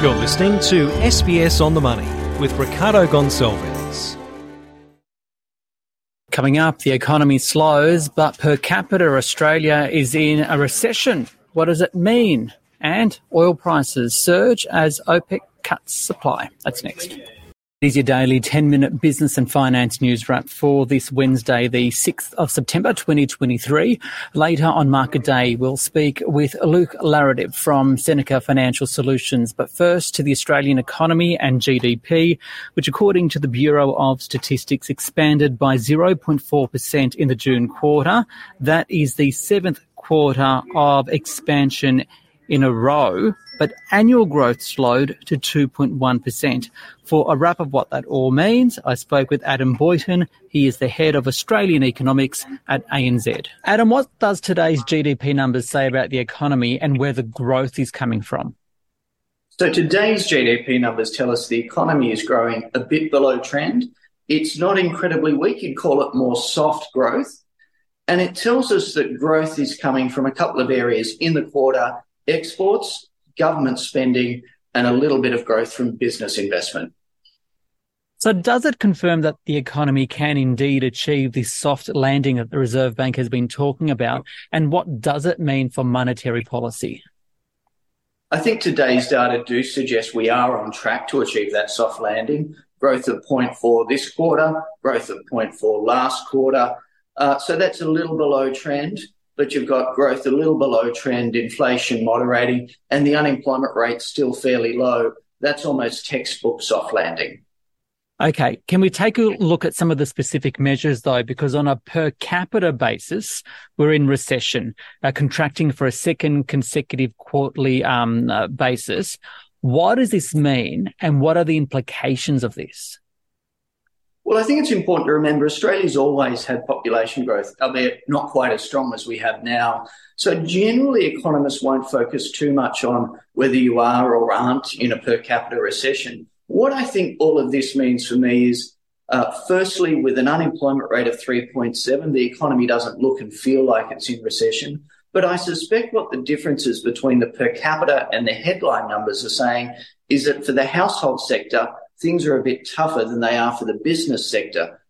You're listening to SBS on the Money with Ricardo Gonçalves. Coming up, the economy slows, but per capita Australia is in a recession. What does it mean? And oil prices surge as OPEC cuts supply. That's next. Here's your daily 10 minute business and finance news wrap for this Wednesday, the 6th of September 2023. Later on market day, we'll speak with Luke Laretive from Seneca Financial Solutions. But first to the Australian economy and GDP, which according to the Bureau of Statistics expanded by 0.4% in the June quarter. That is the seventh quarter of expansion in a row, but annual growth slowed to 2.1%. For a wrap of what that all means, I spoke with Adam Boyton. He is the head of Australian economics at ANZ. Adam, what does today's GDP numbers say about the economy and where the growth is coming from? So today's GDP numbers tell us the economy is growing a bit below trend. It's not incredibly weak. You'd call it more soft growth. And it tells us that growth is coming from a couple of areas in the quarter exports, government spending, and a little bit of growth from business investment. So, does it confirm that the economy can indeed achieve this soft landing that the Reserve Bank has been talking about? And what does it mean for monetary policy? I think today's data do suggest we are on track to achieve that soft landing. Growth of 0.4 this quarter, growth of 0.4 last quarter. Uh, so that's a little below trend but you've got growth a little below trend, inflation moderating, and the unemployment rate still fairly low. That's almost textbook soft landing. Okay. Can we take a look at some of the specific measures though? Because on a per capita basis, we're in recession, uh, contracting for a second consecutive quarterly um, uh, basis. What does this mean and what are the implications of this? Well, I think it's important to remember Australia's always had population growth, albeit not quite as strong as we have now. So generally, economists won't focus too much on whether you are or aren't in a per capita recession. What I think all of this means for me is, uh, firstly, with an unemployment rate of 3.7, the economy doesn't look and feel like it's in recession. But I suspect what the differences between the per capita and the headline numbers are saying is that for the household sector, things are a bit tougher than they are for the business sector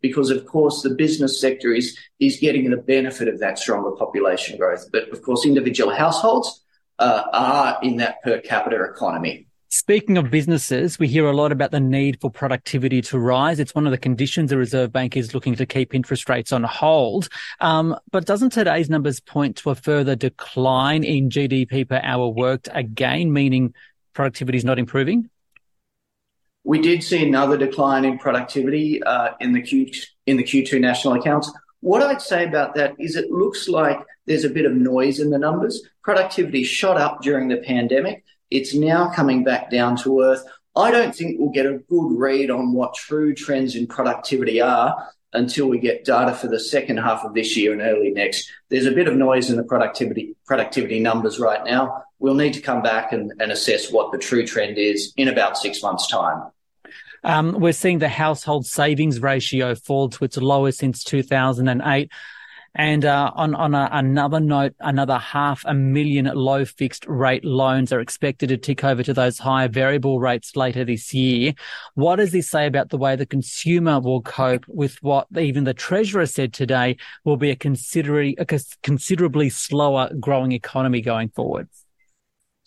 because of course the business sector is is getting the benefit of that stronger population growth but of course individual households uh, are in that per capita economy Speaking of businesses, we hear a lot about the need for productivity to rise. It's one of the conditions the Reserve Bank is looking to keep interest rates on hold. Um, but doesn't today's numbers point to a further decline in GDP per hour worked again, meaning productivity is not improving? We did see another decline in productivity uh, in the Q in the Q2 national accounts. What I'd say about that is it looks like there's a bit of noise in the numbers. Productivity shot up during the pandemic. It's now coming back down to earth. I don't think we'll get a good read on what true trends in productivity are until we get data for the second half of this year and early next. There's a bit of noise in the productivity numbers right now. We'll need to come back and assess what the true trend is in about six months' time. Um, we're seeing the household savings ratio fall to its lowest since 2008. And uh, on on a, another note, another half a million low fixed rate loans are expected to tick over to those higher variable rates later this year. What does this say about the way the consumer will cope with what even the treasurer said today will be a a considerably slower growing economy going forward?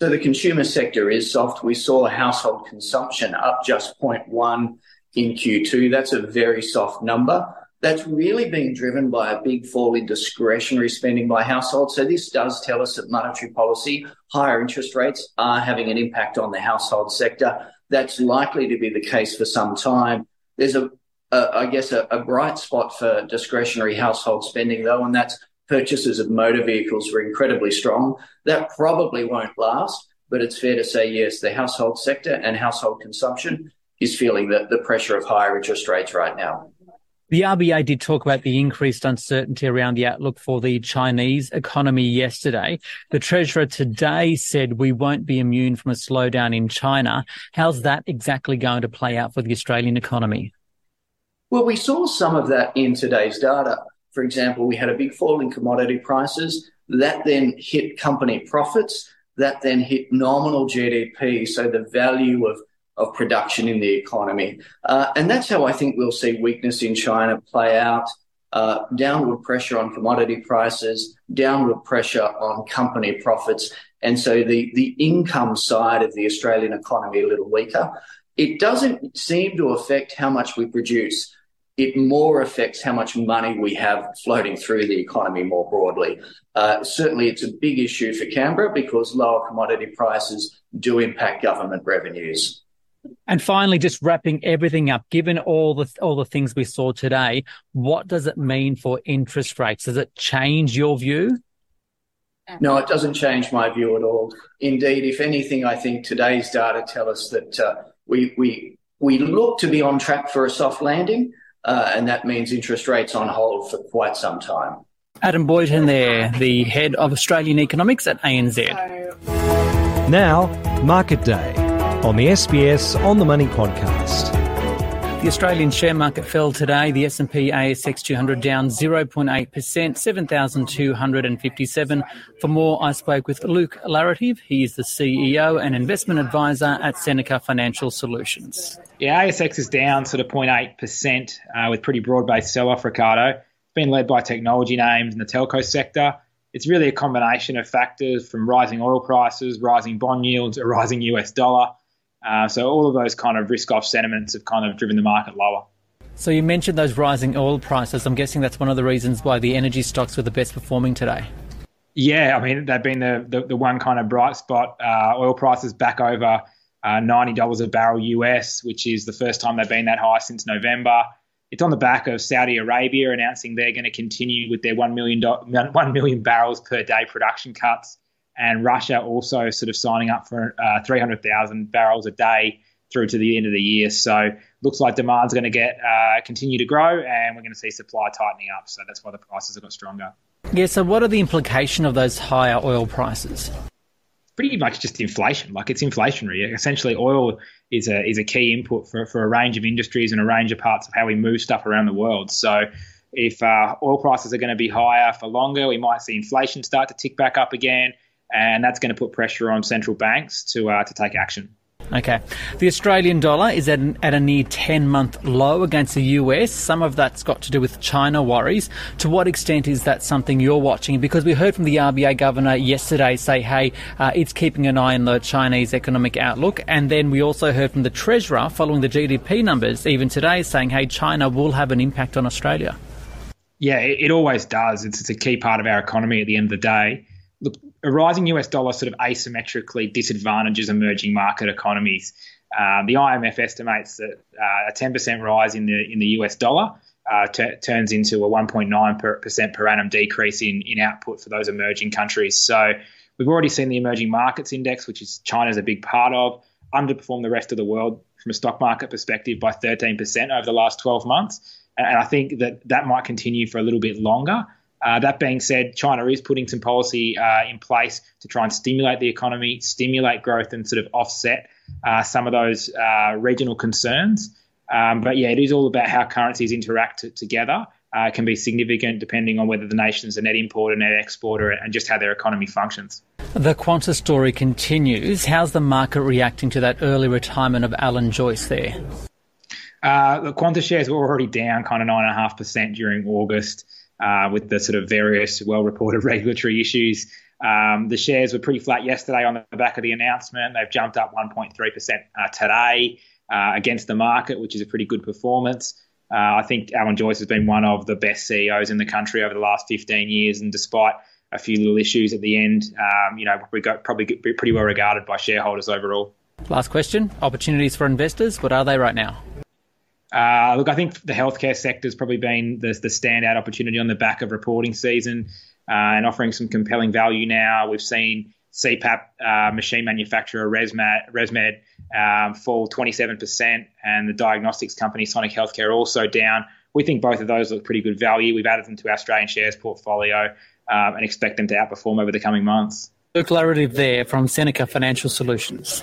So the consumer sector is soft. We saw household consumption up just 0.1 in Q2. That's a very soft number. That's really being driven by a big fall in discretionary spending by households. So this does tell us that monetary policy, higher interest rates are having an impact on the household sector. That's likely to be the case for some time. There's a, a I guess, a, a bright spot for discretionary household spending though, and that's purchases of motor vehicles were incredibly strong. That probably won't last, but it's fair to say, yes, the household sector and household consumption is feeling the, the pressure of higher interest rates right now. The RBA did talk about the increased uncertainty around the outlook for the Chinese economy yesterday. The Treasurer today said we won't be immune from a slowdown in China. How's that exactly going to play out for the Australian economy? Well, we saw some of that in today's data. For example, we had a big fall in commodity prices. That then hit company profits. That then hit nominal GDP, so the value of of production in the economy. Uh, and that's how I think we'll see weakness in China play out. Uh, downward pressure on commodity prices, downward pressure on company profits, and so the, the income side of the Australian economy a little weaker. It doesn't seem to affect how much we produce. It more affects how much money we have floating through the economy more broadly. Uh, certainly, it's a big issue for Canberra because lower commodity prices do impact government revenues. And finally, just wrapping everything up, given all the all the things we saw today, what does it mean for interest rates? Does it change your view? No, it doesn't change my view at all. Indeed, if anything, I think today's data tell us that uh, we we we look to be on track for a soft landing, uh, and that means interest rates on hold for quite some time. Adam Boyton there, the head of Australian economics at ANZ. Now, market day on the SBS On the Money podcast. The Australian share market fell today. The S&P ASX 200 down 0.8%, 7,257. For more, I spoke with Luke Laretive. He is the CEO and investment advisor at Seneca Financial Solutions. Yeah, ASX is down sort of 0.8% uh, with pretty broad-based sell-off, Ricardo. It's been led by technology names in the telco sector. It's really a combination of factors from rising oil prices, rising bond yields, a rising US dollar, uh, so all of those kind of risk-off sentiments have kind of driven the market lower. So you mentioned those rising oil prices. I'm guessing that's one of the reasons why the energy stocks were the best performing today. Yeah, I mean they've been the the, the one kind of bright spot. Uh, oil prices back over uh, ninety dollars a barrel US, which is the first time they've been that high since November. It's on the back of Saudi Arabia announcing they're going to continue with their 1 million, 1 million barrels per day production cuts and Russia also sort of signing up for uh, 300,000 barrels a day through to the end of the year. So looks like demand's going to get uh, continue to grow, and we're going to see supply tightening up. So that's why the prices have got stronger. Yeah. So what are the implications of those higher oil prices? Pretty much just inflation. Like it's inflationary. Essentially, oil is a is a key input for, for a range of industries and a range of parts of how we move stuff around the world. So if uh, oil prices are going to be higher for longer, we might see inflation start to tick back up again and that's going to put pressure on central banks to uh, to take action. Okay. The Australian dollar is at, an, at a near 10 month low against the US. Some of that's got to do with China worries. To what extent is that something you're watching? Because we heard from the RBA governor yesterday say, hey, uh, it's keeping an eye on the Chinese economic outlook. And then we also heard from the Treasurer following the GDP numbers even today saying, hey, China will have an impact on Australia. Yeah, it, it always does. It's, it's a key part of our economy at the end of the day a rising US dollar sort of asymmetrically disadvantages emerging market economies. Um, the IMF estimates that uh, a 10% rise in the in the US dollar uh, t- turns into a 1.9 percent per annum decrease in in output for those emerging countries. So we've already seen the emerging markets index, which is China's a big part of, underperform the rest of the world from a stock market perspective by 13% over the last 12 months. And I think that that might continue for a little bit longer. Uh, that being said, China is putting some policy uh, in place to try and stimulate the economy, stimulate growth, and sort of offset uh, some of those uh, regional concerns. Um, but yeah, it is all about how currencies interact t- together. Uh, it can be significant depending on whether the nation's a net importer, net exporter, and just how their economy functions. The Qantas story continues. How's the market reacting to that early retirement of Alan Joyce there? Uh, the Qantas shares were already down kind of 9.5% during August uh, with the sort of various well reported regulatory issues. Um, the shares were pretty flat yesterday on the back of the announcement. They've jumped up 1.3% uh, today uh, against the market, which is a pretty good performance. Uh, I think Alan Joyce has been one of the best CEOs in the country over the last 15 years, and despite a few little issues at the end, um, you know, we got probably pretty well regarded by shareholders overall. Last question: opportunities for investors. What are they right now? Uh, look, I think the healthcare sector has probably been the, the standout opportunity on the back of reporting season. and offering some compelling value now. We've seen CPAP uh, machine manufacturer ResMed, ResMed um, fall 27%, and the diagnostics company Sonic Healthcare also down. We think both of those look pretty good value. We've added them to our Australian shares portfolio um, and expect them to outperform over the coming months. Laretive there from Seneca Financial Solutions.